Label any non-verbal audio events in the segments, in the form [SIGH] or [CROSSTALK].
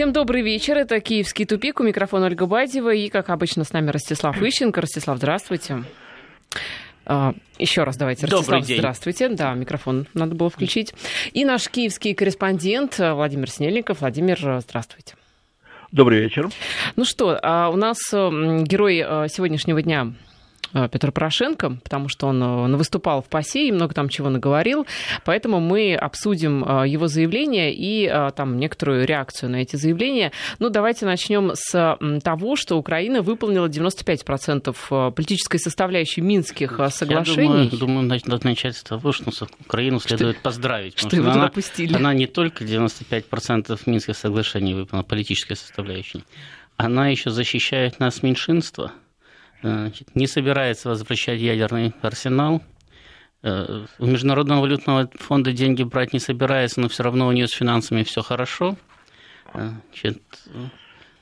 Всем добрый вечер. Это «Киевский тупик». У микрофона Ольга Бадьева. И, как обычно, с нами Ростислав Ищенко. Ростислав, здравствуйте. А, еще раз давайте. Добрый Ростислав, день. здравствуйте. Да, микрофон надо было включить. И наш киевский корреспондент Владимир Снельников. Владимир, здравствуйте. Добрый вечер. Ну что, а у нас герой э, сегодняшнего дня Петр Порошенко, потому что он э, выступал в ПАСЕ и много там чего наговорил. Поэтому мы обсудим э, его заявление и э, там некоторую реакцию на эти заявления. Ну, давайте начнем с того, что Украина выполнила 95% э, политической составляющей Минских э, соглашений. Я думаю, думаю, надо начать с того, что Украину следует поздравить. что потому его туда она, пустили. она не только 95% Минских соглашений выполнила, политической составляющей, она еще защищает нас меньшинство, значит, не собирается возвращать ядерный арсенал, э, у Международного валютного фонда деньги брать не собирается, но все равно у нее с финансами все хорошо. Э, Значит,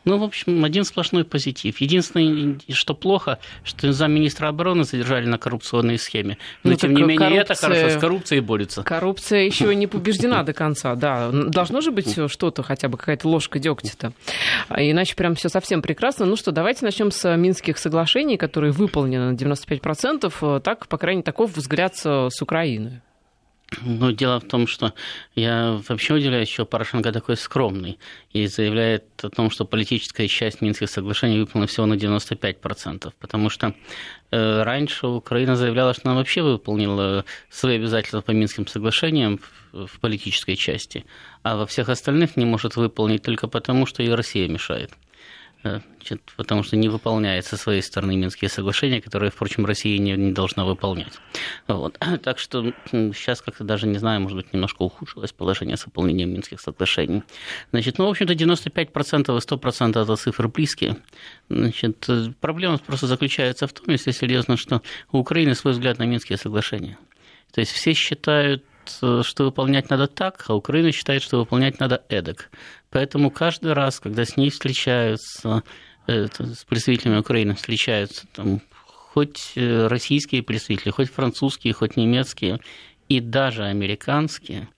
ну, в общем, один сплошной позитив. Единственное, что плохо, что замминистра обороны задержали на коррупционной схеме. Но, Ну, тем не менее, это коррупция- хорошо, с коррупцией борются. Коррупция еще не [LAUGHS] побеждена до конца, да. Должно же быть что-то, хотя бы какая-то ложка дегтя-то. А Иначе прям все совсем прекрасно. Ну что, давайте начнем с Минских соглашений, которые выполнены на 95%. Так, по крайней мере, таков взгляд с с Украины. Но дело в том, что я вообще удивляюсь, что Порошенко такой скромный и заявляет о том, что политическая часть Минских соглашений выполнена всего на 95%, потому что э, раньше Украина заявляла, что она вообще выполнила свои обязательства по Минским соглашениям в, политической части, а во всех остальных не может выполнить только потому, что и Россия мешает. Э, значит, потому что не выполняет со своей стороны Минские соглашения, которые, впрочем, Россия не, не должна выполнять. Вот. [CLEARS THROAT] Так что сейчас как-то даже, не знаю, может быть, немножко ухудшилось положение с выполнением Минских соглашений. Значит, ну, в общем-то, 95% и 100% это цифры близкие. Значит, э, проблема просто заключается в том, если серьезно, что у Украины свой взгляд на Минские соглашения. То есть все считают, э, что выполнять надо так, а Украина считает, что выполнять надо эдак. Поэтому каждый раз, когда с ней встречаются, э, с представителями Украины встречаются там, хоть э, российские представители, хоть французские, хоть немецкие, и даже американские,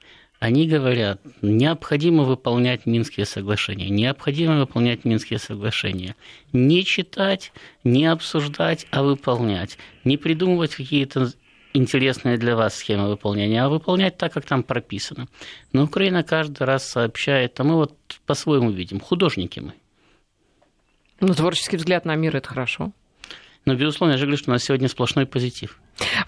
они говорят, необходимо выполнять Минские соглашения, необходимо выполнять Минские соглашения. Не читать, не обсуждать, а выполнять. Не придумывать какие-то интересные для вас схемы выполнения, а выполнять так, как там прописано. Но Украина каждый раз сообщает, а мы вот по-своему видим, художники мы. Ну, творческий взгляд на мир – это хорошо. Но, безусловно, я же говорю, что у нас сегодня сплошной позитив.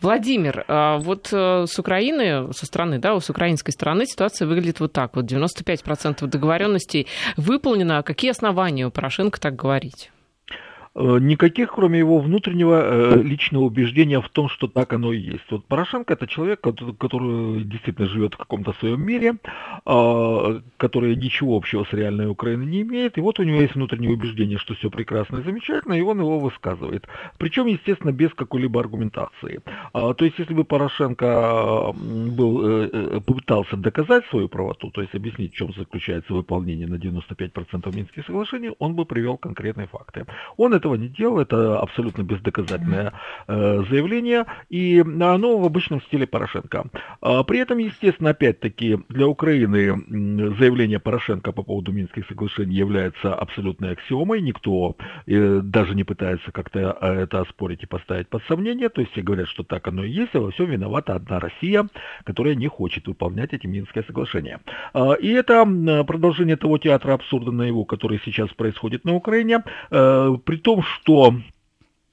Владимир, а вот э, с Украины, со стороны, да, с украинской стороны ситуация выглядит вот так. Вот 95% договоренностей выполнено. А какие основания у Порошенко так говорить? Э, Никаких, кроме его внутреннего э, личного убеждения в том, что так оно и есть. Вот Порошенко это человек, кото- который действительно живет в каком-то своем мире, а, который ничего общего с реальной Украиной не имеет. И вот у него есть внутреннее убеждение, что все прекрасно и замечательно, и он его высказывает. Причем, естественно, без какой-либо аргументации. А, То есть, если бы Порошенко был, э, попытался доказать свою правоту, то есть объяснить, в чем заключается выполнение на 95% Минских соглашений, он бы привел конкретные факты. Он этого не делал, это абсолютно бездоказательное э, заявление, и оно в обычном стиле Порошенко. А, При этом, естественно, опять-таки, для Украины заявление Порошенко по поводу Минских соглашений является абсолютной аксиомой, никто э, даже не пытается как-то э, это оспорить и поставить под сомнение, то есть все говорят, что так оно и есть, а во всем виновата одна Россия, которая не хочет выполнять эти Минские соглашения. А, И это продолжение того театра абсурда наяву, который сейчас происходит на Украине, при том, что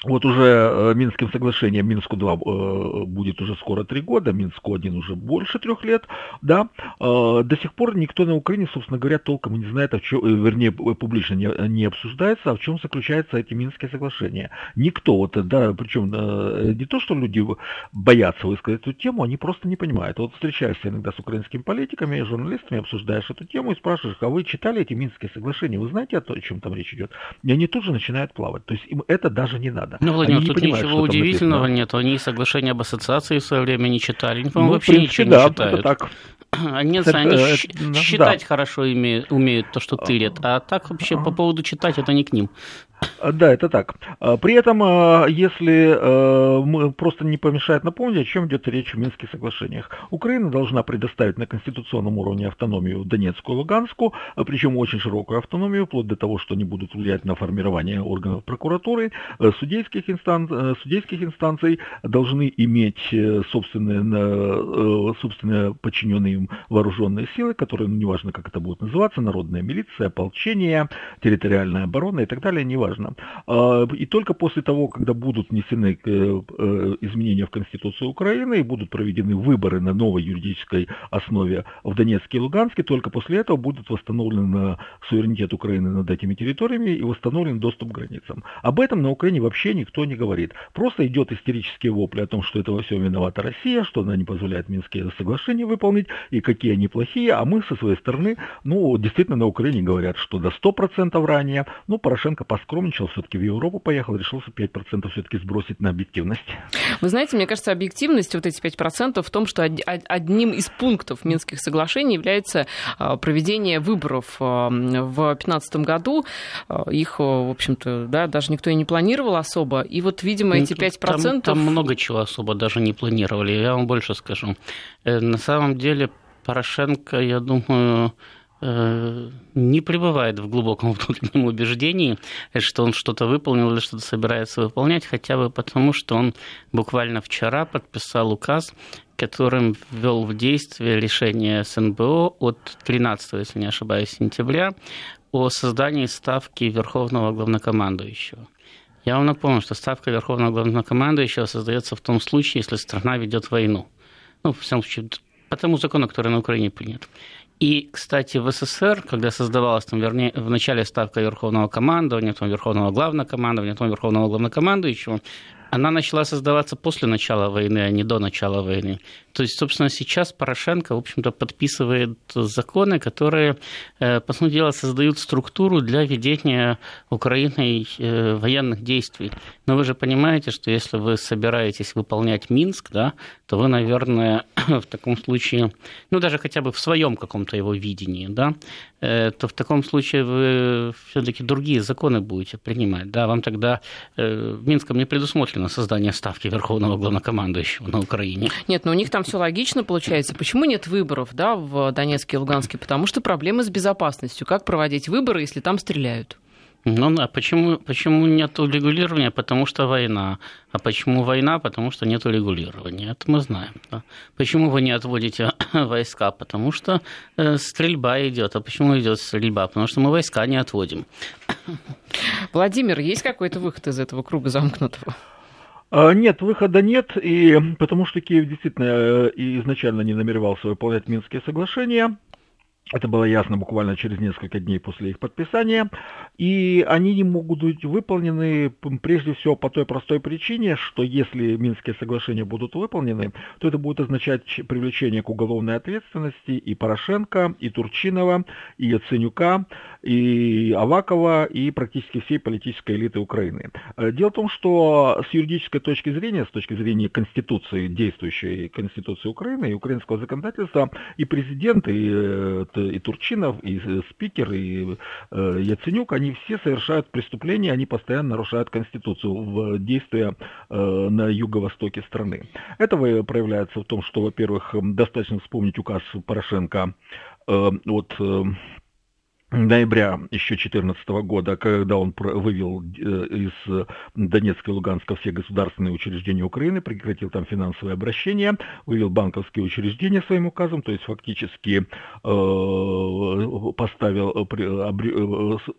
вот уже э, Минским соглашением, Минску-2 э, будет уже скоро три года, Минску-1 уже больше трех лет, да, э, до сих пор никто на Украине, собственно говоря, толком и не знает, о чем, вернее, публично не, не обсуждается, а в чем заключаются эти Минские соглашения. Никто, вот, да, причем не то, что люди боятся высказать эту тему, они просто не понимают. Вот встречаешься иногда с украинскими политиками, журналистами, обсуждаешь эту тему и спрашиваешь, а вы читали эти Минские соглашения, вы знаете, о чем там речь идет? И они тут же начинают плавать. То есть им это даже не надо. Ну, Владимир, Они тут понимают, ничего удивительного написано. нет. Они соглашение об ассоциации в свое время не читали. Они, по-моему, Ну, вообще принципе, ничего да, не читают. это так. [CLEARS THROAT] Они, Это- они это- щ- да. считать хорошо имеют, умеют то, что тырят. А так вообще по поводу читать это не к ним. А, да, это так. А, при этом, а, если просто не помешает напомнить, о чем идет речь в Минских соглашениях. Украина должна предоставить на конституционном уровне автономию Донецкую и Луганскую, причем очень широкую автономию, вплоть до того, что они будут влиять на формирование органов прокуратуры, судейских, инстан... судейских инстанций, должны иметь э, собственные, э, собственные подчиненные им вооруженные силы, которые, ну, неважно, как это будет называться, народная милиция, ополчение, территориальная оборона и так далее, неважно. А, и только после того, когда будут внесены э, э, изменения в Конституцию Украины и будут проведены выборы на новой юридической основе в Донецке и Луганске, только после этого будет восстановлен суверенитет Украины над этими территориями и восстановлен доступ к границам. Об этом на Украине вообще никто не говорит. Просто идет истерические вопли о том, что это во всем виновата Россия, что она не позволяет Минские соглашения выполнить и какие они плохие, а мы со своей стороны, ну, действительно на Украине говорят, что до 100% ранее, ну, Порошенко поскромничал, все-таки в Европу поехал, решился 5% все-таки сбросить на объективность. Вы знаете, мне кажется, объективность, вот эти 5% в том, что одним из пунктов Минских соглашений является а, проведение выборов а, в 2015 году. А, их, в общем-то, да, даже никто и не планировал особо. И вот, видимо, эти 5%... Ну, там, там много чего особо даже не планировали. Я вам больше скажу. Э, на самом деле Порошенко, я думаю, не пребывает в глубоком [LAUGHS] внутреннем убеждении, что он что-то выполнил или что-то собирается выполнять, хотя бы потому, что он буквально вчера подписал указ, которым ввел в действие решение СНБО от 13, если не ошибаюсь, сентября о создании ставки Верховного Главнокомандующего. Я вам напомню, что ставка Верховного Главнокомандующего создается в том случае, если страна ведет войну. Ну, в всяком случае, по тому закону, который на Украине принят. И, кстати, в СССР, когда создавалась там, вернее, в начале ставка Верховного командования, потом Верховного главнокомандования, потом Верховного главнокомандующего, она начала создаваться после начала войны, а не до начала войны. То есть, собственно, сейчас Порошенко, в общем-то, подписывает законы, которые, э, по сути дела, создают структуру для ведения Украиной э, военных действий. Но вы же понимаете, что если вы собираетесь выполнять Минск, да, то вы, наверное, [CLEARS THROAT] в таком случае, ну, даже хотя бы в своем каком-то его видении, да, э, то в таком случае вы все-таки другие законы будете принимать. Да, вам тогда в Минском не предусмотрено создание ставки Верховного Главнокомандующего на Украине. Нет, но у них там все логично получается. Почему нет выборов да, в Донецке и Луганске? Потому что проблемы с безопасностью. Как проводить выборы, если там стреляют? Ну да, почему, почему нет регулирования? Потому что война. А почему война? Потому что нет регулирования. Это мы знаем. Да? Почему вы не отводите [COUGHS] войска? Потому что э, стрельба идет. А почему идет стрельба? Потому что мы войска не отводим. Владимир, есть какой-то выход из этого круга замкнутого? А, нет, выхода нет, и потому что Киев действительно э, изначально не намеревался выполнять Минские соглашения. Это было ясно буквально через несколько дней после их подписания. И они не могут быть выполнены прежде всего по той простой причине, что если Минские соглашения будут выполнены, то это будет означать привлечение к уголовной ответственности и Порошенко, и Турчинова, и Яценюка, и Авакова, и практически всей политической элиты Украины. Э, дело в том, что с юридической точки зрения, с точки зрения Конституции, действующей Конституции Украины и украинского законодательства, и президент, и э, и Турчинов, и спикер, и э, Яценюк, они все совершают преступления, они постоянно нарушают Конституцию в действия на юго-востоке страны. Это проявляется в том, что, во-первых, достаточно вспомнить указ Порошенко от ноября еще 2014 года, когда он вывел э, из Донецка и Луганска все государственные учреждения Украины, прекратил там финансовое обращение, вывел банковские учреждения своим указом, то есть фактически э, поставил,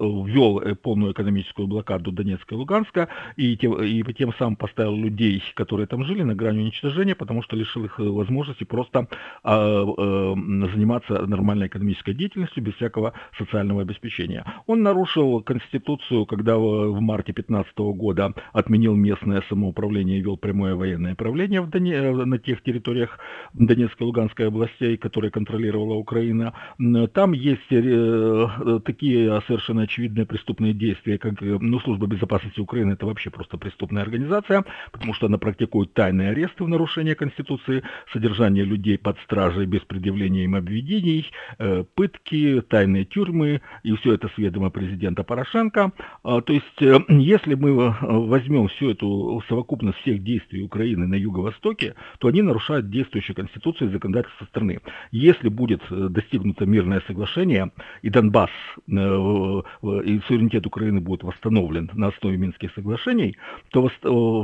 ввел полную экономическую блокаду Донецка и Луганска и тем, и тем самым поставил людей, которые там жили, на грани уничтожения, потому что лишил их возможности просто а, э, заниматься нормальной экономической деятельностью без всякого социального социального обеспечения. Он нарушил Конституцию, когда в марте 2015 года отменил местное самоуправление и вел прямое военное правление в Доне... на тех территориях Донецкой и Луганской областей, которые контролировала Украина. Там есть э, такие совершенно очевидные преступные действия, как ну, Служба безопасности Украины, это вообще просто преступная организация, потому что она практикует тайные аресты в нарушение Конституции, содержание людей под стражей без предъявления им обвинений, э, пытки, тайные тюрьмы, и все это с президента Порошенко. То есть, э, если мы возьмем всю эту совокупность всех действий Украины на юго-востоке, то они нарушают действующую конституцию и законодательство страны. Если будет достигнуто мирное соглашение, и Донбасс, и суверенитет Украины будет восстановлен на основе Минских соглашений, то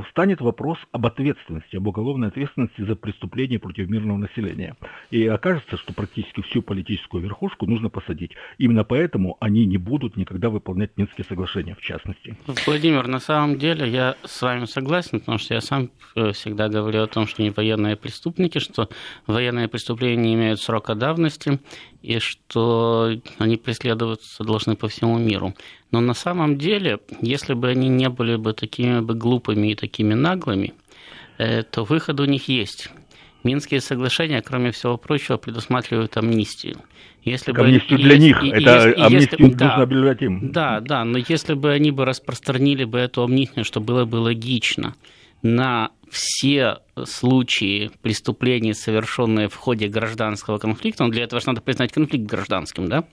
встанет вопрос об ответственности, об уголовной ответственности за преступления против мирного населения. И окажется, что практически всю политическую верхушку нужно посадить. Именно поэтому они не будут никогда выполнять Минские соглашения, в частности. Владимир, на самом деле я с вами согласен, потому что я сам э, всегда говорю о том, что не военные преступники, что военные преступления не имеют срока давности, и что они преследоваться должны по всему миру. Но на самом деле, если бы они не были бы такими бы глупыми и такими наглыми, э, то выход у них есть. Минские соглашения, кроме всего прочего, предусматривают амнистию. Если так бы, амнистию для них, и, это если, амнистию если, нужно да, объявлять им. Да, да, но если бы они бы распространили бы эту амнистию, что было бы логично, на все случаи преступлений, совершенные в ходе гражданского конфликта, ну, для этого же надо признать конфликт гражданским, да?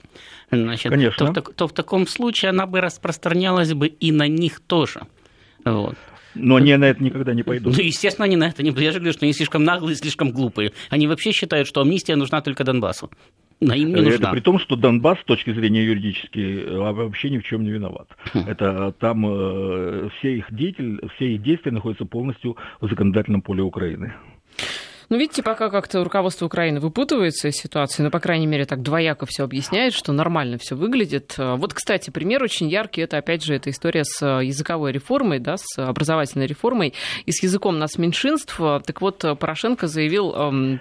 Значит, Конечно. То, то, то в таком случае она бы распространялась бы и на них тоже. Вот. Но они на это никогда не пойдут. Ну, естественно, они на это не пойдут. Я же говорю, что они слишком наглые, слишком глупые. Они вообще считают, что амнистия нужна только Донбассу. На им не нужна. Это при том, что Донбасс с точки зрения юридической а, вообще ни в чем не виноват. Хм. Это там э, все их деятель, все их действия находятся полностью в законодательном поле Украины. Ну, видите, пока как-то руководство Украины выпутывается из ситуации, но, по крайней мере, так двояко все объясняет, что нормально все выглядит. Вот, кстати, пример очень яркий, это, опять же, эта история с языковой реформой, да, с образовательной реформой и с языком нас меньшинств. Так вот, Порошенко заявил,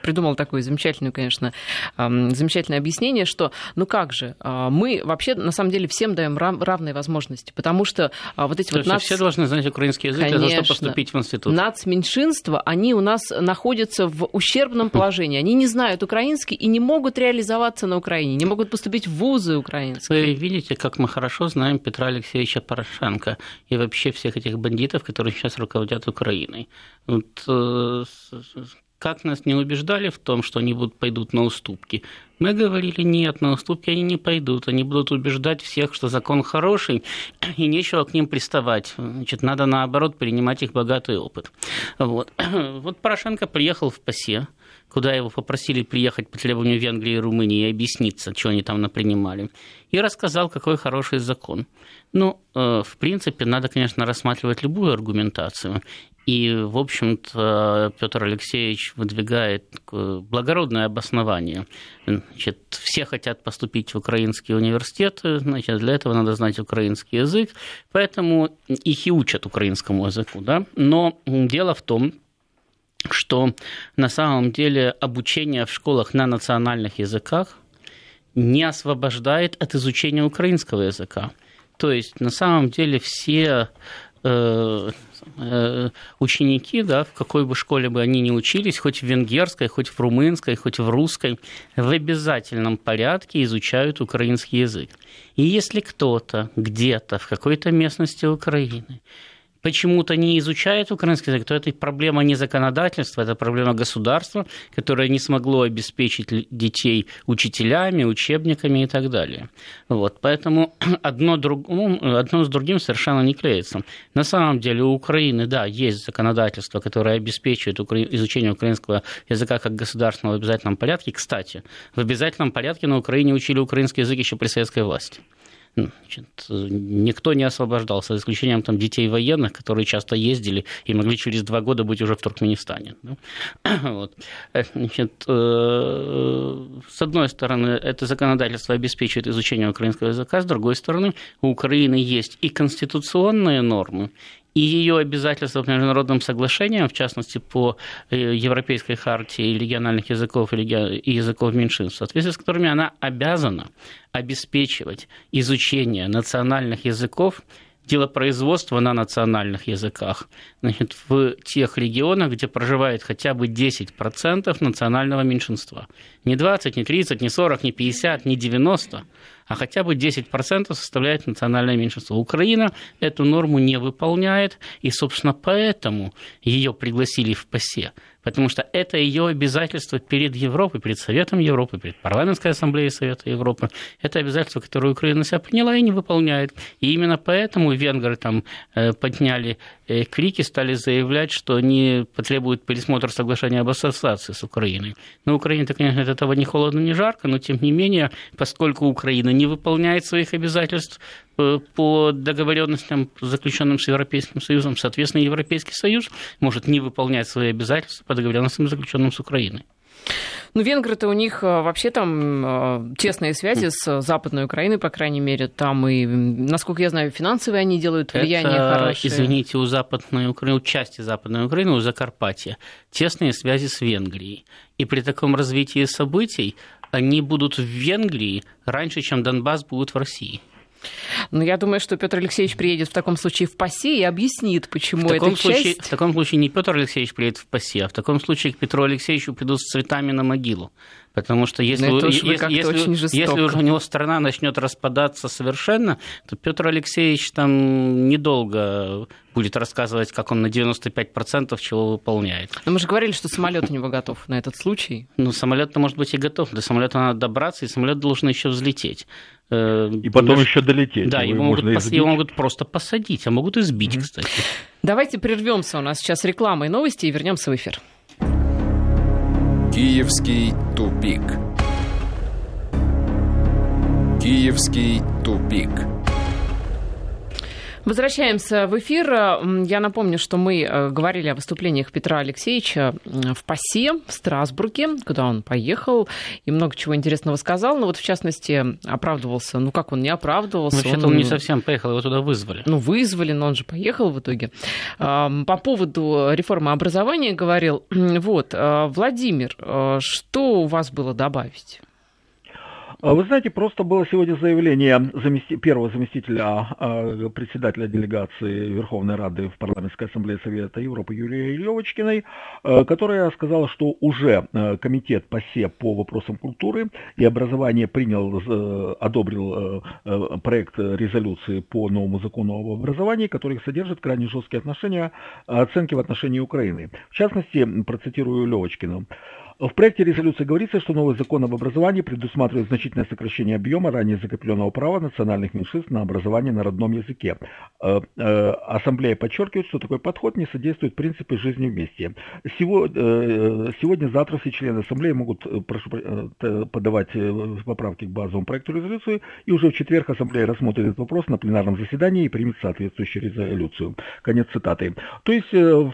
придумал такое замечательное, конечно, замечательное объяснение, что, ну как же, мы вообще, на самом деле, всем даем равные возможности, потому что вот эти То вот... Нац... Все должны знать украинский язык конечно, для того, чтобы поступить в институт. Нацменьшинства, они у нас находятся в ущербном положении. Они не знают украинский и не могут реализоваться на Украине, не могут поступить в вузы украинские. Вы видите, как мы хорошо знаем Петра Алексеевича Порошенко и вообще всех этих бандитов, которые сейчас руководят Украиной. Вот, э, как нас не убеждали в том, что они будут, пойдут на уступки. Мы говорили, нет, на уступки они не пойдут. Они будут убеждать всех, что закон хороший, [CLEARS THROAT] и нечего к ним приставать. Значит, надо, наоборот, принимать их богатый опыт. Вот, [CLEARS THROAT] вот Порошенко приехал в ПАСЕ, куда его попросили приехать по требованию Венгрии и Румынии и объясниться, что они там напринимали, и рассказал, какой хороший закон. Ну, э, в принципе, надо, конечно, рассматривать любую аргументацию. И, в общем-то, Петр Алексеевич выдвигает благородное обоснование. Значит, все хотят поступить в украинские университеты, значит, для этого надо знать украинский язык, поэтому их и учат украинскому языку. Да? Но дело в том, что на самом деле обучение в школах на национальных языках не освобождает от изучения украинского языка. То есть на самом деле все э, э, ученики, да, в какой бы школе бы они ни учились, хоть в венгерской, хоть в румынской, хоть в русской, в обязательном порядке изучают украинский язык. И если кто-то где-то в какой-то местности Украины почему-то не изучает украинский язык, то это проблема не законодательства, это проблема государства, которое не смогло обеспечить детей учителями, учебниками и так далее. Вот, поэтому [CLEARS THROAT] одно, другому, одно с другим совершенно не клеится. На самом деле у Украины, да, есть законодательство, которое обеспечивает изучение украинского языка как государственного в обязательном порядке. Кстати, в обязательном порядке на Украине учили украинский язык еще при советской власти. Значит, никто не освобождался, за исключением там, детей военных, которые часто ездили и могли через два года быть уже в Туркменистане. [CLEARS THROAT] Вот. Значит, э, с одной стороны, это законодательство обеспечивает изучение украинского языка, с другой стороны, у Украины есть и конституционные нормы, и ее обязательства по международным соглашениям, в частности, по э, Европейской хартии региональных языков и языков меньшинств, в соответствии с которыми она обязана обеспечивать изучение национальных языков делопроизводство на национальных языках значит, в тех регионах, где проживает хотя бы 10% национального меньшинства. Не 20, не 30, не 40, не 50, не 90, а хотя бы 10% составляет национальное меньшинство. Украина эту норму не выполняет, и, собственно, поэтому ее пригласили в ПАСЕ потому что это ее обязательство перед Европой, перед Советом Европы, перед парламентской ассамблеей Совета Европы. Это обязательство, которое Украина на себя приняла и не выполняет. И именно поэтому венгры там э, подняли крики, стали заявлять, что они потребуют пересмотра соглашения об ассоциации с Украиной. На Украине-то, конечно, от этого не холодно, не жарко, но тем не менее, поскольку Украина не выполняет своих обязательств, Э, по договоренностям, заключенным с Европейским Союзом, соответственно, Европейский Союз может не выполнять свои обязательства по договоренностям, заключенным с Украиной. Ну, венгры-то у них э, вообще там э, тесные связи с Западной Украиной, по крайней мере. Там и, насколько я знаю, финансовые они делают влияние Это, хорошее. извините, у Западной Украины, у части Западной Украины, у Закарпатья, тесные связи с Венгрией. И при таком развитии событий они будут в Венгрии раньше, чем Донбасс будет в России. Но ну, я думаю, что Петр Алексеевич приедет в таком случае в ПАСЕ и объяснит, почему в таком эта случае, часть... В таком случае не Петр Алексеевич приедет в ПАСЕ, а в таком случае к Петру Алексеевичу придут с цветами на могилу. Потому что если, Но если, если, если уже у него страна начнет распадаться совершенно, то Петр Алексеевич там недолго будет рассказывать, как он на 95% чего выполняет. Но мы же говорили, что самолет у него готов на этот случай. Ну, самолет-то может быть и готов. До самолета надо добраться, и самолет должен еще взлететь. Э, и потом еще долететь. Да, его могут, пос... его могут просто посадить, а могут избить, mm-hmm. кстати. Давайте прервемся. У нас сейчас реклама и новости, и вернемся в эфир. Киевский тупик. Киевский тупик. Возвращаемся в эфир. Я напомню, что мы э, говорили о выступлениях Петра Алексеевича в ПАСЕ, в Страсбурге, куда он поехал, и много чего интересного сказал. Но вот, в частности, оправдывался. Ну, как он не оправдывался? Вообще-то он, он не совсем поехал, его туда вызвали. Ну, вызвали, но он же поехал в итоге. По поводу реформы образования говорил. [CLEARS THROAT] Вот, э, Владимир, э, что у вас было добавить? А вы знаете, просто было сегодня заявление замести... первого заместителя а, председателя делегации Верховной Рады в Парламентской ассамблее Совета Европы Юлии Левочкиной, а, которая сказала, что уже комитет ПАСЕ по вопросам культуры и образования принял, одобрил проект резолюции по новому закону об образовании, который содержит крайне жесткие отношения, оценки в отношении Украины. В частности, процитирую Левочкину. В проекте резолюции говорится, что новый закон об образовании предусматривает значительное сокращение объема ранее закрепленного права национальных меньшинств на образование на родном языке. Э, э, Ассамблея подчеркивает, что такой подход не содействует принципу жизни вместе. Э, Сегодня-завтра все члены Ассамблеи могут прошу, подавать поправки к базовому проекту резолюции, и уже в четверг Ассамблея рассмотрит этот вопрос на пленарном заседании и примет соответствующую резолюцию. Конец цитаты. То есть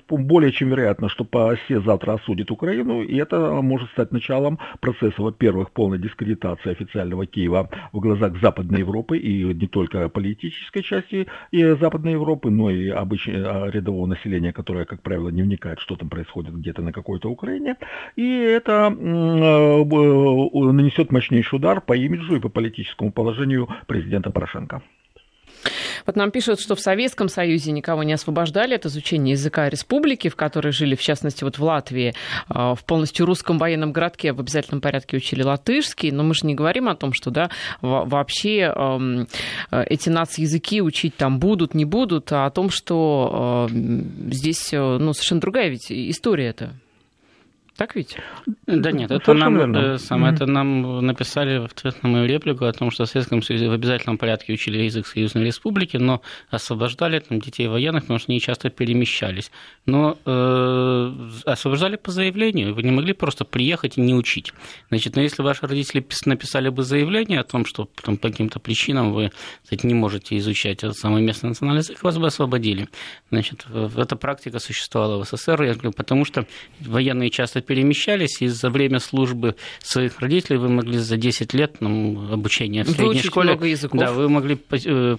более чем вероятно, что по осе завтра осудит Украину, и это может стать началом процесса, во-первых, полной дискредитации официального Киева в глазах Западной Европы и не только политической части Западной Европы, но и обычного а, рядового населения, которое, как правило, не вникает, что там происходит где-то на какой-то Украине. И это а, нанесет мощнейший удар по имиджу и по политическому положению президента Порошенко. Вот нам пишут, что в Советском Союзе никого не освобождали от изучения языка республики, в которой жили, в частности, вот в Латвии, а, в полностью русском военном городке в обязательном порядке учили латышский, но мы же не говорим о том, что да, вообще эти нацязыки учить там будут, не будут, а о том, что здесь э, ну, совершенно другая ведь история это. Так ведь? Да нет, это нам, э, сам, mm-hmm. это нам написали в ответ на мою реплику о том, что в Советском Союзе в обязательном порядке учили язык Союзной Республики, но освобождали там, детей военных, потому что они часто перемещались. Но э, освобождали по заявлению, вы не могли просто приехать и не учить. Значит, но если ваши родители написали бы заявление о том, что там, по каким-то причинам вы кстати, не можете изучать этот самый местный национальный язык, вас бы освободили. Значит, эта практика существовала в СССР, я говорю, потому что военные часто перемещались, и за время службы своих родителей вы могли за 10 лет ну, обучения в средней Выучить школе... много языков. Да, вы могли э,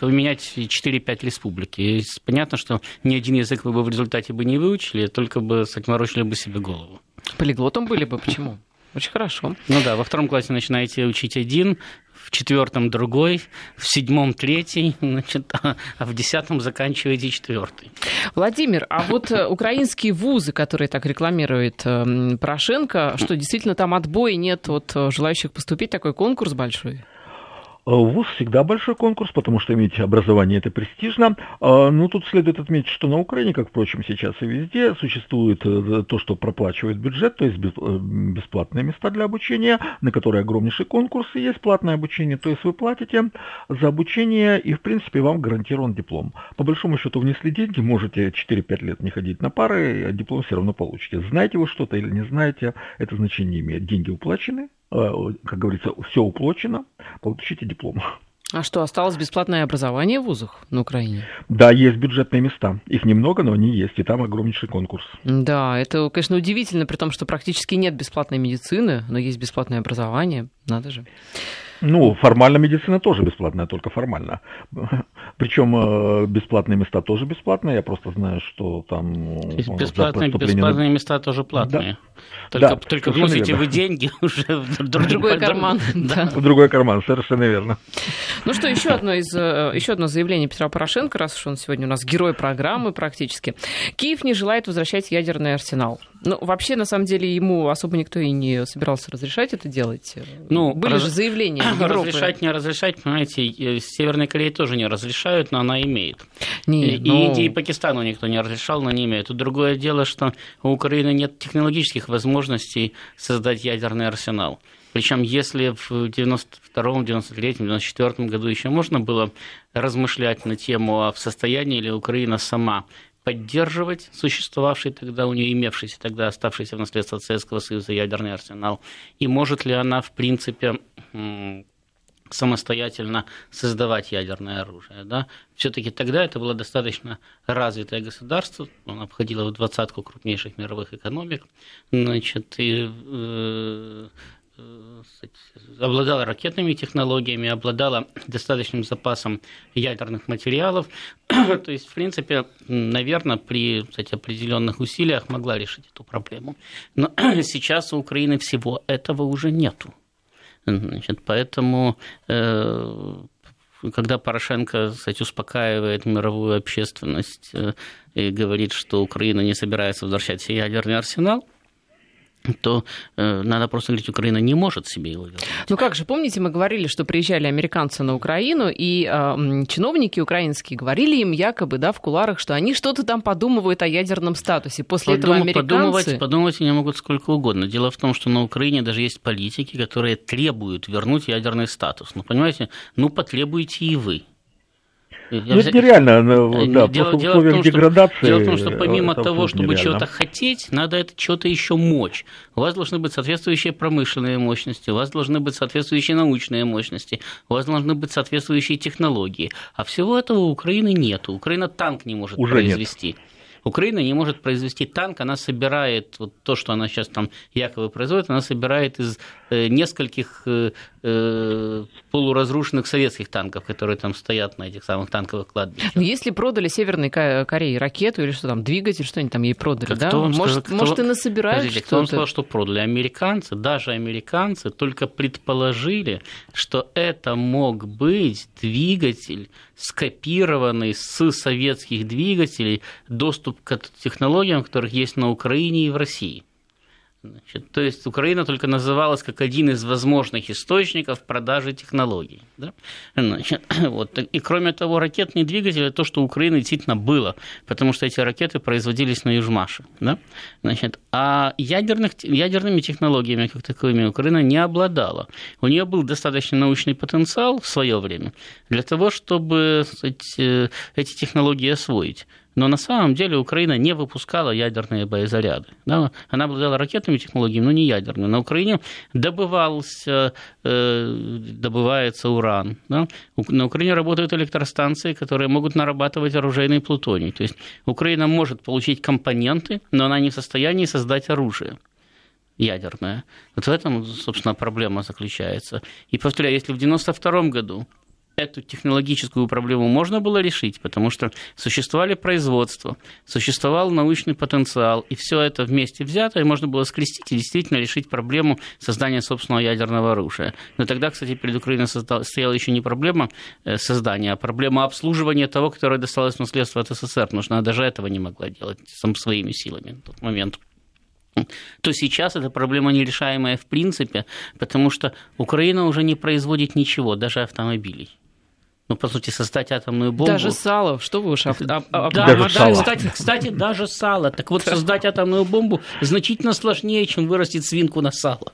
поменять 4-5 республик. И понятно, что ни один язык вы бы в результате бы не выучили, только бы отморочили бы себе голову. Полиглотом были бы, почему? [LAUGHS] Очень хорошо. Ну да, во втором классе начинаете учить один, в четвертом другой, в седьмом третий, [LAUGHS] значит, а, в десятом заканчиваете четвертый. Владимир, а вот э, украинские вузы, которые так рекламирует э, Порошенко, что действительно там отбоя нет от э, желающих поступить, такой конкурс большой? ВУЗ всегда большой конкурс, потому что иметь образование это престижно. А, но тут следует отметить, что на Украине, как, впрочем, сейчас и везде, существует э, то, что проплачивает бюджет, то есть э, бесплатные места для обучения, на которые огромнейший конкурс, и есть платное обучение. То есть вы платите за обучение, и, в принципе, вам гарантирован диплом. По большому счету внесли деньги, можете 4-5 лет не ходить на пары, а диплом все равно получите. Знаете вы что-то или не знаете, это значение не имеет. Деньги уплачены, Э, как говорится, все уплочено, получите диплом. А что, осталось бесплатное образование в вузах на Украине? Да, есть бюджетные места. Их немного, но они есть, и там огромнейший конкурс. Да, это, конечно, удивительно, при том, что практически нет бесплатной медицины, но есть бесплатное образование. Надо же. Ну, формально медицина тоже бесплатная, только формально. [LAUGHS] Причем э, бесплатные места тоже бесплатные, я просто знаю, что там... Бесплатные, бесплатные места тоже платные. Да. Только, да, только вносите вы деньги [LAUGHS] уже в [LAUGHS] другой карман. Да. В другой карман, совершенно верно. Ну что, еще одно, из, э, еще одно заявление Петра Порошенко, раз уж он сегодня у нас герой программы практически. Киев не желает возвращать ядерный арсенал. Ну, вообще, на самом деле, ему особо никто и не собирался разрешать это делать. Ну, Были раз... же заявления [CLEARS THROAT] Европы. Разрешать, не разрешать, понимаете, э, Северной Корее тоже не разрешают, но она имеет. Не, и но... Индии и Пакистану никто не разрешал, но не имеет. Тут другое дело, что у Украины нет технологических возможностей создать ядерный арсенал. Причем, если в 92-м, 93-м, 94-м году еще можно было размышлять на тему, а в состоянии ли Украина сама поддерживать существовавший тогда, у нее имевшийся тогда оставшийся в наследство Советского Союза ядерный арсенал, и может ли она, в принципе, самостоятельно создавать ядерное оружие. Да? Все-таки тогда это было достаточно развитое государство, оно входило в двадцатку крупнейших мировых экономик, значит, и Э, обладала ракетными технологиями, обладала достаточным запасом ядерных материалов. [CLEARS THROAT] То есть, в принципе, наверное, при кстати, определенных усилиях могла решить эту проблему. Но [CLEARS THROAT] сейчас у Украины всего этого уже нету. Значит, поэтому э, когда Порошенко, кстати, успокаивает мировую общественность э, и говорит, что Украина не собирается возвращать ядерный арсенал, то э, надо просто говорить, Украина не может себе его вернуть. Ну как же, помните, мы говорили, что приезжали американцы на Украину, и э, чиновники украинские говорили им якобы, да, в куларах, что они что-то там подумывают о ядерном статусе. После Подум, этого американцы... Подумывать, подумывать они могут сколько угодно. Дело в том, что на Украине даже есть политики, которые требуют вернуть ядерный статус. Ну, понимаете, ну, потребуйте и вы. Ну, это нереально, ну, да, дело, просто в условиях том, деградации. Что, дело в том, что помимо того, чтобы нереально. чего-то хотеть, надо это что-то еще мочь. У вас должны быть соответствующие промышленные мощности, у вас должны быть соответствующие научные мощности, у вас должны быть соответствующие технологии. А всего этого у Украины нет. Украина танк не может Уже произвести. Нет. Украина не может произвести танк, она собирает вот то, что она сейчас там якобы производит, она собирает из э, нескольких э, э, полуразрушенных советских танков, которые там стоят на этих самых танковых кладбищах. Но если продали Северной Корее ракету или что там, двигатель, что они там ей продали, так да? Кто может, сказал, может, кто... и насобирают Подождите, кто вам сказал, что продали? Американцы, даже американцы только предположили, что это мог быть двигатель, скопированный с советских двигателей, доступ к технологиям, которых есть на Украине и в России. Значит, то есть Украина только называлась как один из возможных источников продажи технологий. Да? Значит, [CLEARS THROAT] вот. И кроме того, ракетные двигатели – то, что у Украины действительно было, потому что эти ракеты производились на Южмаше. Да? Значит, а ядерных, ядерными технологиями, как таковыми, Украина не обладала. У нее был достаточно научный потенциал в свое время для того, чтобы сказать, э, эти технологии освоить. Но на самом деле Украина не выпускала ядерные боезаряды. Да? Она обладала ракетными технологиями, но не ядерными. На Украине добывался, э, добывается уран. Да? На Украине работают электростанции, которые могут нарабатывать оружейный плутоний. То есть Украина может получить компоненты, но она не в состоянии создать оружие ядерное. Вот в этом, собственно, проблема заключается. И повторяю, если в 1992 году эту технологическую проблему можно было решить, потому что существовали производства, существовал научный потенциал, и все это вместе взято, и можно было скрестить и действительно решить проблему создания собственного ядерного оружия. Но тогда, кстати, перед Украиной стояла еще не проблема э, создания, а проблема обслуживания того, которое досталось в наследство от СССР, потому что она даже этого не могла делать сам своими силами в тот момент. то сейчас эта проблема нерешаемая в принципе, потому что Украина уже не производит ничего, даже автомобилей. Ну, по сути, создать атомную бомбу... Даже сало, что вы уж... Об... Да, даже сало. Кстати, кстати, даже сало. Так вот, создать атомную бомбу значительно сложнее, чем вырастить свинку на сало.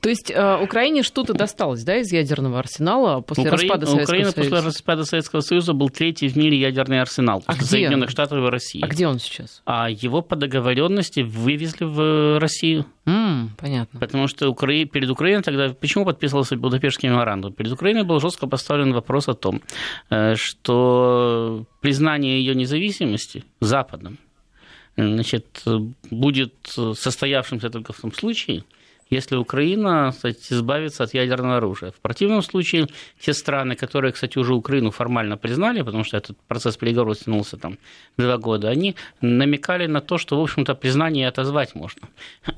То есть э, Украине что-то досталось, да, из ядерного арсенала после Укра... распада Советского Украина Союза? после распада Советского Союза был третий в мире ядерный арсенал а Соединенных где? Штатов и России. А где он сейчас? А его по договоренности вывезли в Россию. Mm, понятно. Потому что Укра... перед Украиной тогда... Почему подписывался Будапештский меморандум? Перед Украиной был жестко поставлен вопрос о том, э, что признание ее независимости Западом значит, будет состоявшимся только в том случае, если Украина кстати, избавится от ядерного оружия. В противном случае те страны, которые, кстати, уже Украину формально признали, потому что этот процесс переговоров тянулся там два года, они намекали на то, что, в общем-то, признание отозвать можно,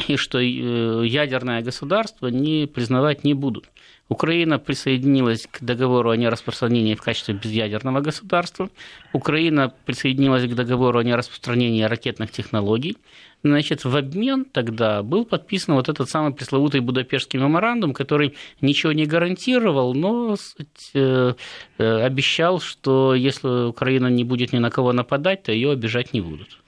и что э, ядерное государство не признавать не будут. Украина присоединилась к договору о нераспространении в качестве безъядерного государства. Украина присоединилась к договору о нераспространении ракетных технологий. Значит, в обмен тогда был подписан вот этот самый пресловутый Будапештский меморандум, который ничего не гарантировал, но э, э, обещал, что если Украина не будет ни на кого нападать, то ее обижать не будут.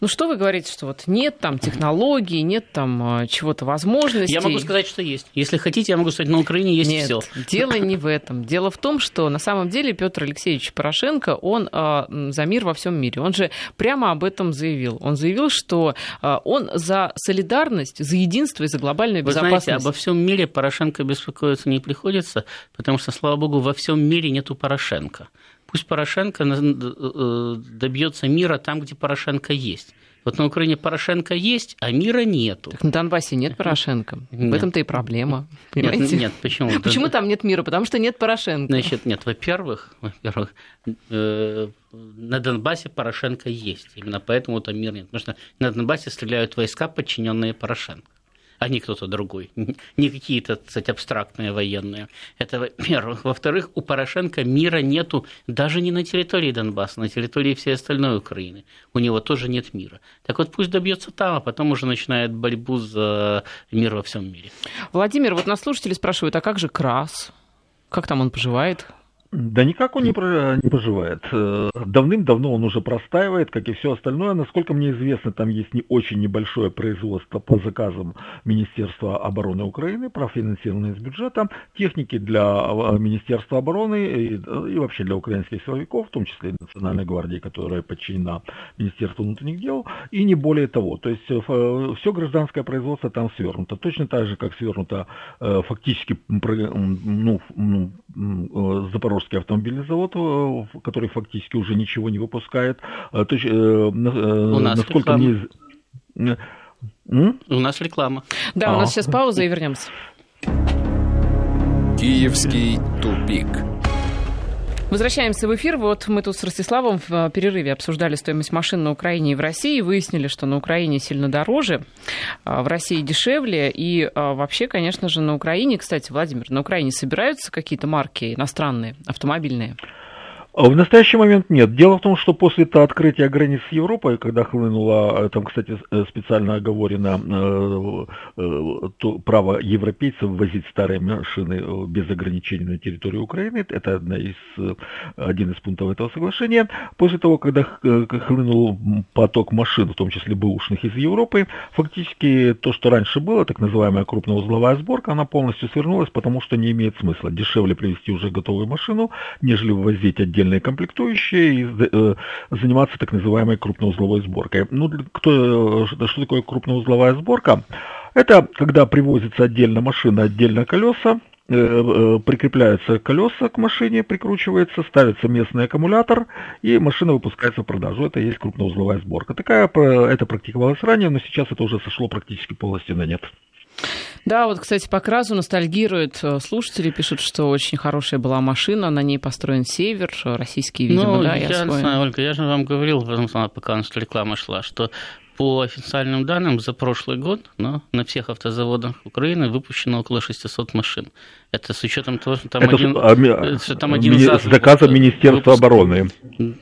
Ну что вы говорите, что вот нет там технологий, нет там э, чего-то возможностей? Я могу сказать, что есть. Если хотите, я могу сказать, на Украине есть нет, все. Дело не в [LAUGHS] этом. Дело в том, что на самом деле Петр Алексеевич Порошенко, он э, за мир во всем мире. Он же прямо об этом заявил. Он заявил, что э, он за солидарность, за единство и за глобальную Вы безопасность. знаете, обо всем мире Порошенко беспокоиться не приходится, потому что, слава богу, во всем мире нету Порошенко. Пусть Порошенко добьется мира там, где Порошенко есть. Вот на Украине Порошенко есть, а мира нету. Так на Донбассе нет Порошенко. Нет. В этом-то и проблема. [LAUGHS] Понимаете? Нет, нет, почему? [LAUGHS] Почему там нет мира? Потому что нет Порошенко. Значит, нет, во-первых, во-первых, э, на Донбассе Порошенко есть. Именно поэтому там мир нет. Потому что на Донбассе стреляют войска, подчиненные Порошенко а не кто-то другой, [LAUGHS] не какие-то, кстати, абстрактные военные. Это во-первых. Во-вторых, у Порошенко мира нету даже не на территории Донбасса, на территории всей остальной Украины. У него тоже нет мира. Так вот пусть добьется там, а потом уже начинает борьбу за мир во всем мире. Владимир, вот нас слушатели спрашивают, а как же Крас? Как там он поживает? Да никак он не, про, не поживает. Э, давным-давно он уже простаивает, как и все остальное. Насколько мне известно, там есть не очень небольшое производство по заказам Министерства обороны Украины, профинансированное из бюджета, техники для а, Министерства обороны и, и вообще для украинских силовиков, в том числе и Национальной гвардии, которая подчинена Министерству внутренних дел, и не более того. То есть э, все гражданское производство там свернуто. Точно так же, как свернуто э, фактически ну, Запорожье Запорожский автомобильный завод, э, который фактически уже ничего не выпускает. Э, то есть, э, у нас насколько реклама. мне... У нас реклама. Да, а. у нас сейчас пауза и вернемся. Киевский тупик. Возвращаемся в эфир. Вот мы тут с Ростиславом в перерыве обсуждали стоимость машин на Украине и в России. Выяснили, что на Украине сильно дороже, а в России дешевле. И а, вообще, конечно же, на Украине, кстати, Владимир, на Украине собираются какие-то марки иностранные, автомобильные? А в настоящий момент нет. Дело в том, что после -то открытия границ с Европой, когда хлынуло, э, там, кстати, э, специально оговорено э, то, право европейцев возить старые машины без ограничений на территорию Украины, это одна из, один из пунктов этого соглашения. После того, когда хлынул поток машин, в том числе бэушных из Европы, фактически то, что раньше было, так называемая крупноузловая сборка, она полностью свернулась, потому что не имеет смысла. Дешевле привезти уже готовую машину, нежели ввозить отдельно отдельные комплектующие и э, заниматься так называемой крупноузловой сборкой. Ну, кто, э, что такое крупноузловая сборка? Это когда привозится отдельно машина, отдельно колеса, э, прикрепляются колеса к машине, прикручивается, ставится местный аккумулятор, и машина выпускается в продажу. Это и есть крупноузловая сборка. Такая, это практиковалось ранее, но сейчас это уже сошло практически полностью на нет. Да, вот, кстати, по Кразу ностальгируют э, слушатели, пишут, что очень хорошая была машина, на ней построен север, российский, видимо, ну, да, я, я знаю, Ольга, я же вам говорил, пока наша реклама шла, что по официальным данным, за прошлый год ну, на всех автозаводах Украины выпущено около 600 машин. Это с учетом того, что там Это один, а, что там один ми, с заказом Министерства выпуск. обороны.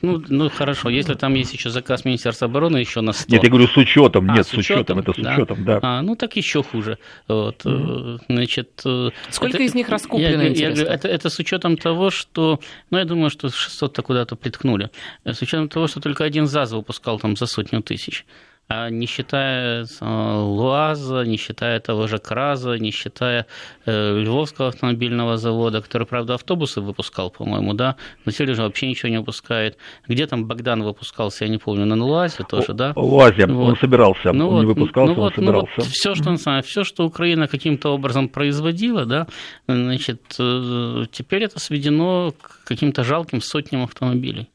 Ну, ну хорошо, если там есть еще заказ Министерства обороны еще на 100. Нет, я говорю с учетом, А, нет, с с учетом, это с да. учетом, да. А, ну так еще хуже. Вот, э, значит, э, Сколько это- из них раскуплено, я, я интересно? говорю, это, это с учетом того, что, ну я думаю, что 600-то куда-то приткнули. Э, С учетом того, что только один ЗАЗ выпускал там за сотню тысяч. А не считая э, ЛуАЗа, не считая того же КРАЗа, не считая э, Львовского автомобильного завода, который, правда, автобусы выпускал, по-моему, да, но теперь уже вообще ничего не выпускает. Где там Богдан выпускался, я не помню, на ЛуАЗе тоже, да? ЛуАЗе, он Вот. собирался, Ну он не вот, выпускался, ну он вот, ну собирался. вот все, что, все, что Украина каким-то образом производила, да, значит, э, теперь это сведено к каким-то жалким сотням автомобилей.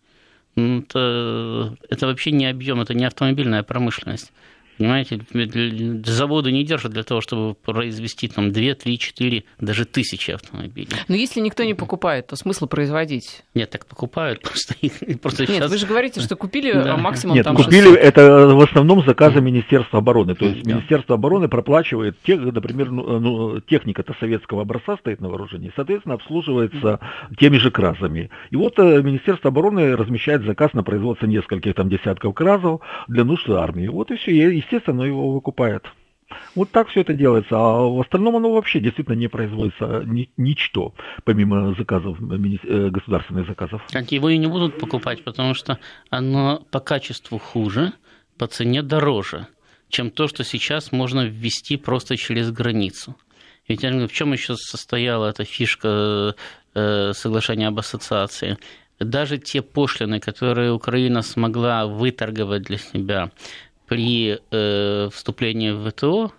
Ну, Это, это вообще не объем, это не автомобильная промышленность. Понимаете, заводы не держат для того, чтобы произвести там 2, 3, 4, даже тысячи автомобилей. Но если никто не покупает, то смысл производить? Нет, так покупают [LAUGHS] просто. Просто Нет, сейчас... вы же говорите, что купили Да. а, максимум Нет, там купили 600. это в основном заказы Министерства обороны. То есть Да. Министерство обороны проплачивает, тех, например, ну, ну, техника-то советского образца стоит на вооружении, соответственно, обслуживается теми же КРАЗами. И вот э, Министерство обороны размещает заказ на производство нескольких там десятков КРАЗов для нужд армии. Вот и все, и, естественно, его выкупает. Вот так все это делается, а в остальном оно вообще действительно не производится ни- ничто, помимо заказов, э, государственных заказов. Так его и не будут покупать, потому что оно по качеству хуже, по цене дороже, чем то, что сейчас можно ввести просто через границу. Ведь в чем еще состояла эта фишка э, соглашения об ассоциации? Даже те пошлины, которые Украина смогла выторговать для себя при э, вступлении в ВТО,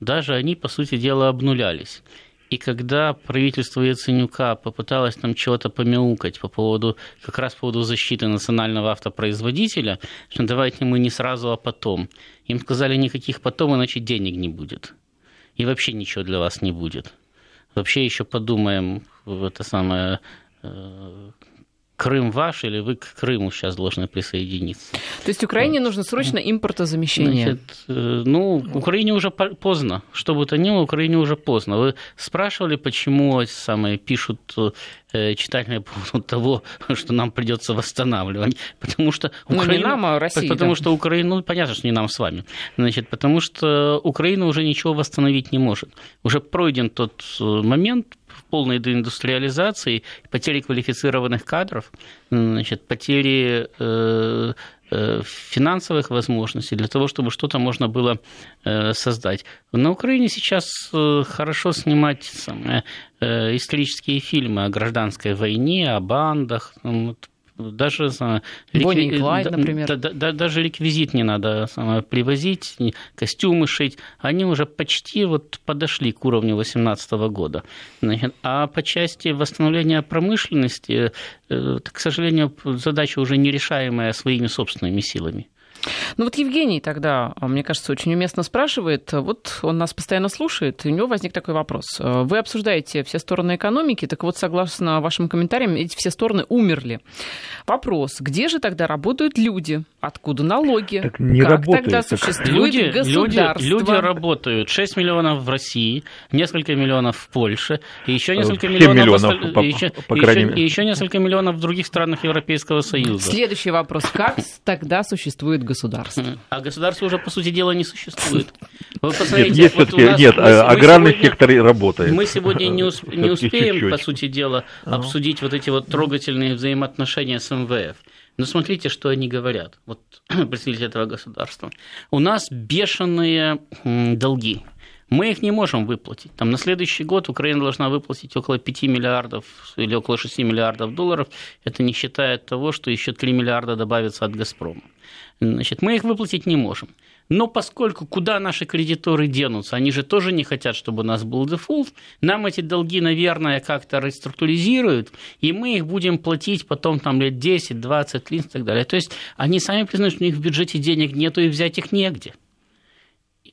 даже они, по сути дела, обнулялись. И когда правительство Яценюка попыталось там чего-то помяукать по поводу, как раз по поводу защиты национального автопроизводителя, что давайте мы не сразу, а потом. Им сказали, никаких потом, иначе денег не будет. И вообще ничего для вас не будет. Вообще еще подумаем, это самое, э, Крым ваш или вы к Крыму сейчас должны присоединиться. То есть Украине нужно срочно импортозамещение. Значит, э, ну, Украине уже по- поздно. Что бы то ни было, Украине уже поздно. Вы спрашивали, почему самые пишут э, читатели по поводу [LAUGHS] того, что нам придется восстанавливать? Потому что Ну, не Украина... нам, а России, Потому да. что Украина... Ну, понятно, что не нам с вами. Значит, потому что Украина уже ничего восстановить не может. Уже пройден тот э, момент полной деиндустриализации, потери квалифицированных кадров, значит, потери э, финансовых возможностей для того, чтобы что-то можно было э, создать. На Украине сейчас э, хорошо снимать самое, э, исторические фильмы о гражданской войне, о бандах, там, вот, даже Бонни и рекви- Клайд, да- например. да- да- да- даже реквизит не надо самое, привозить, костюмы шить. Они уже почти вот подошли к уровню 2018 года. А по части восстановления промышленности, э, к сожалению, задача уже нерешаемая своими собственными силами. Ну вот Евгений тогда, мне кажется, очень уместно спрашивает. Вот он нас постоянно слушает, и у него возник такой вопрос. Вы обсуждаете все стороны экономики, так вот, согласно вашим комментариям, эти все стороны умерли. Вопрос, где же тогда работают люди? Откуда налоги? Так не как работает, тогда существует Люди, люди, государство? люди работают. 6 миллионов в России, несколько миллионов в Польше, и еще несколько 7 миллионов, в миллионов, осталь- по- и еще, по крайней еще- мере. и еще несколько миллионов в других странах Европейского Союза. Следующий вопрос. Как тогда существует государство? А государство уже, по сути дела, не существует. Вы Нет, посмотрите, есть вот у нас- нет, мы- аграрный сегодня- сектор работает. Мы сегодня не, усп- не успеем, чуть-чуть. по сути дела, обсудить вот эти вот трогательные взаимоотношения с МВФ. Но смотрите, что они говорят, вот [CLEARS THROAT] представители этого государства. У нас бешеные долги. Мы их не можем выплатить. Там на следующий год Украина должна выплатить около 5 миллиардов или около 6 миллиардов долларов. Это не считая того, что еще 3 миллиарда добавится от «Газпрома». Значит, мы их выплатить не можем. Но поскольку куда наши кредиторы денутся, они же тоже не хотят, чтобы у нас был дефолт, нам эти долги, наверное, как-то реструктуризируют, и мы их будем платить потом там лет 10, 20, 30 и так далее. То есть они сами признают, что у них в бюджете денег нету и взять их негде.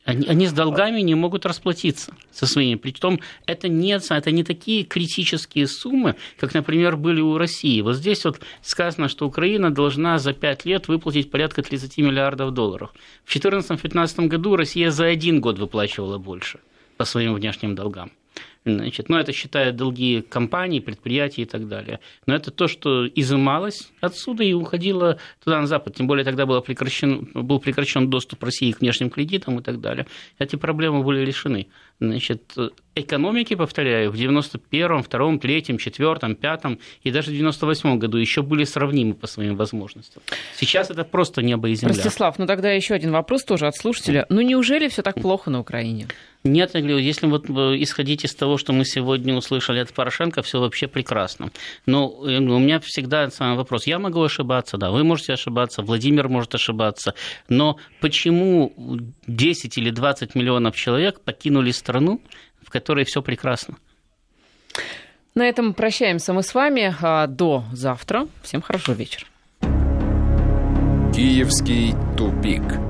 Они, они с долгами не могут расплатиться со своими. Притом это не, это не такие критические суммы, как, например, были у России. Вот здесь вот сказано, что Украина должна за 5 лет выплатить порядка 30 миллиардов долларов. В 2014-2015 году Россия за один год выплачивала больше по своим внешним долгам. Значит, ну, это считая долги компаний, предприятий и так далее. Но это то, что изымалось отсюда и уходило туда, на Запад. Тем более тогда было прекращен, был прекращен доступ России к внешним кредитам и так далее. Эти проблемы были решены. Значит, экономики, повторяю, в 91-м, 2-м, 3-м, 4-м, 5-м и даже в 98-м году еще были сравнимы по своим возможностям. Сейчас это просто небо и земля. Ростислав, ну тогда еще один вопрос тоже от слушателя. Ну неужели все так плохо на Украине? Нет, я говорю, если вот э, исходить из того, что мы сегодня услышали от Порошенко, все вообще прекрасно. Но у меня всегда самый вопрос. Я могу ошибаться, да, вы можете ошибаться, Владимир может ошибаться, но почему 10 или 20 миллионов человек покинули страну, в которой все прекрасно? На этом прощаемся мы с вами. А, до завтра. Всем хорошего вечера. Киевский тупик.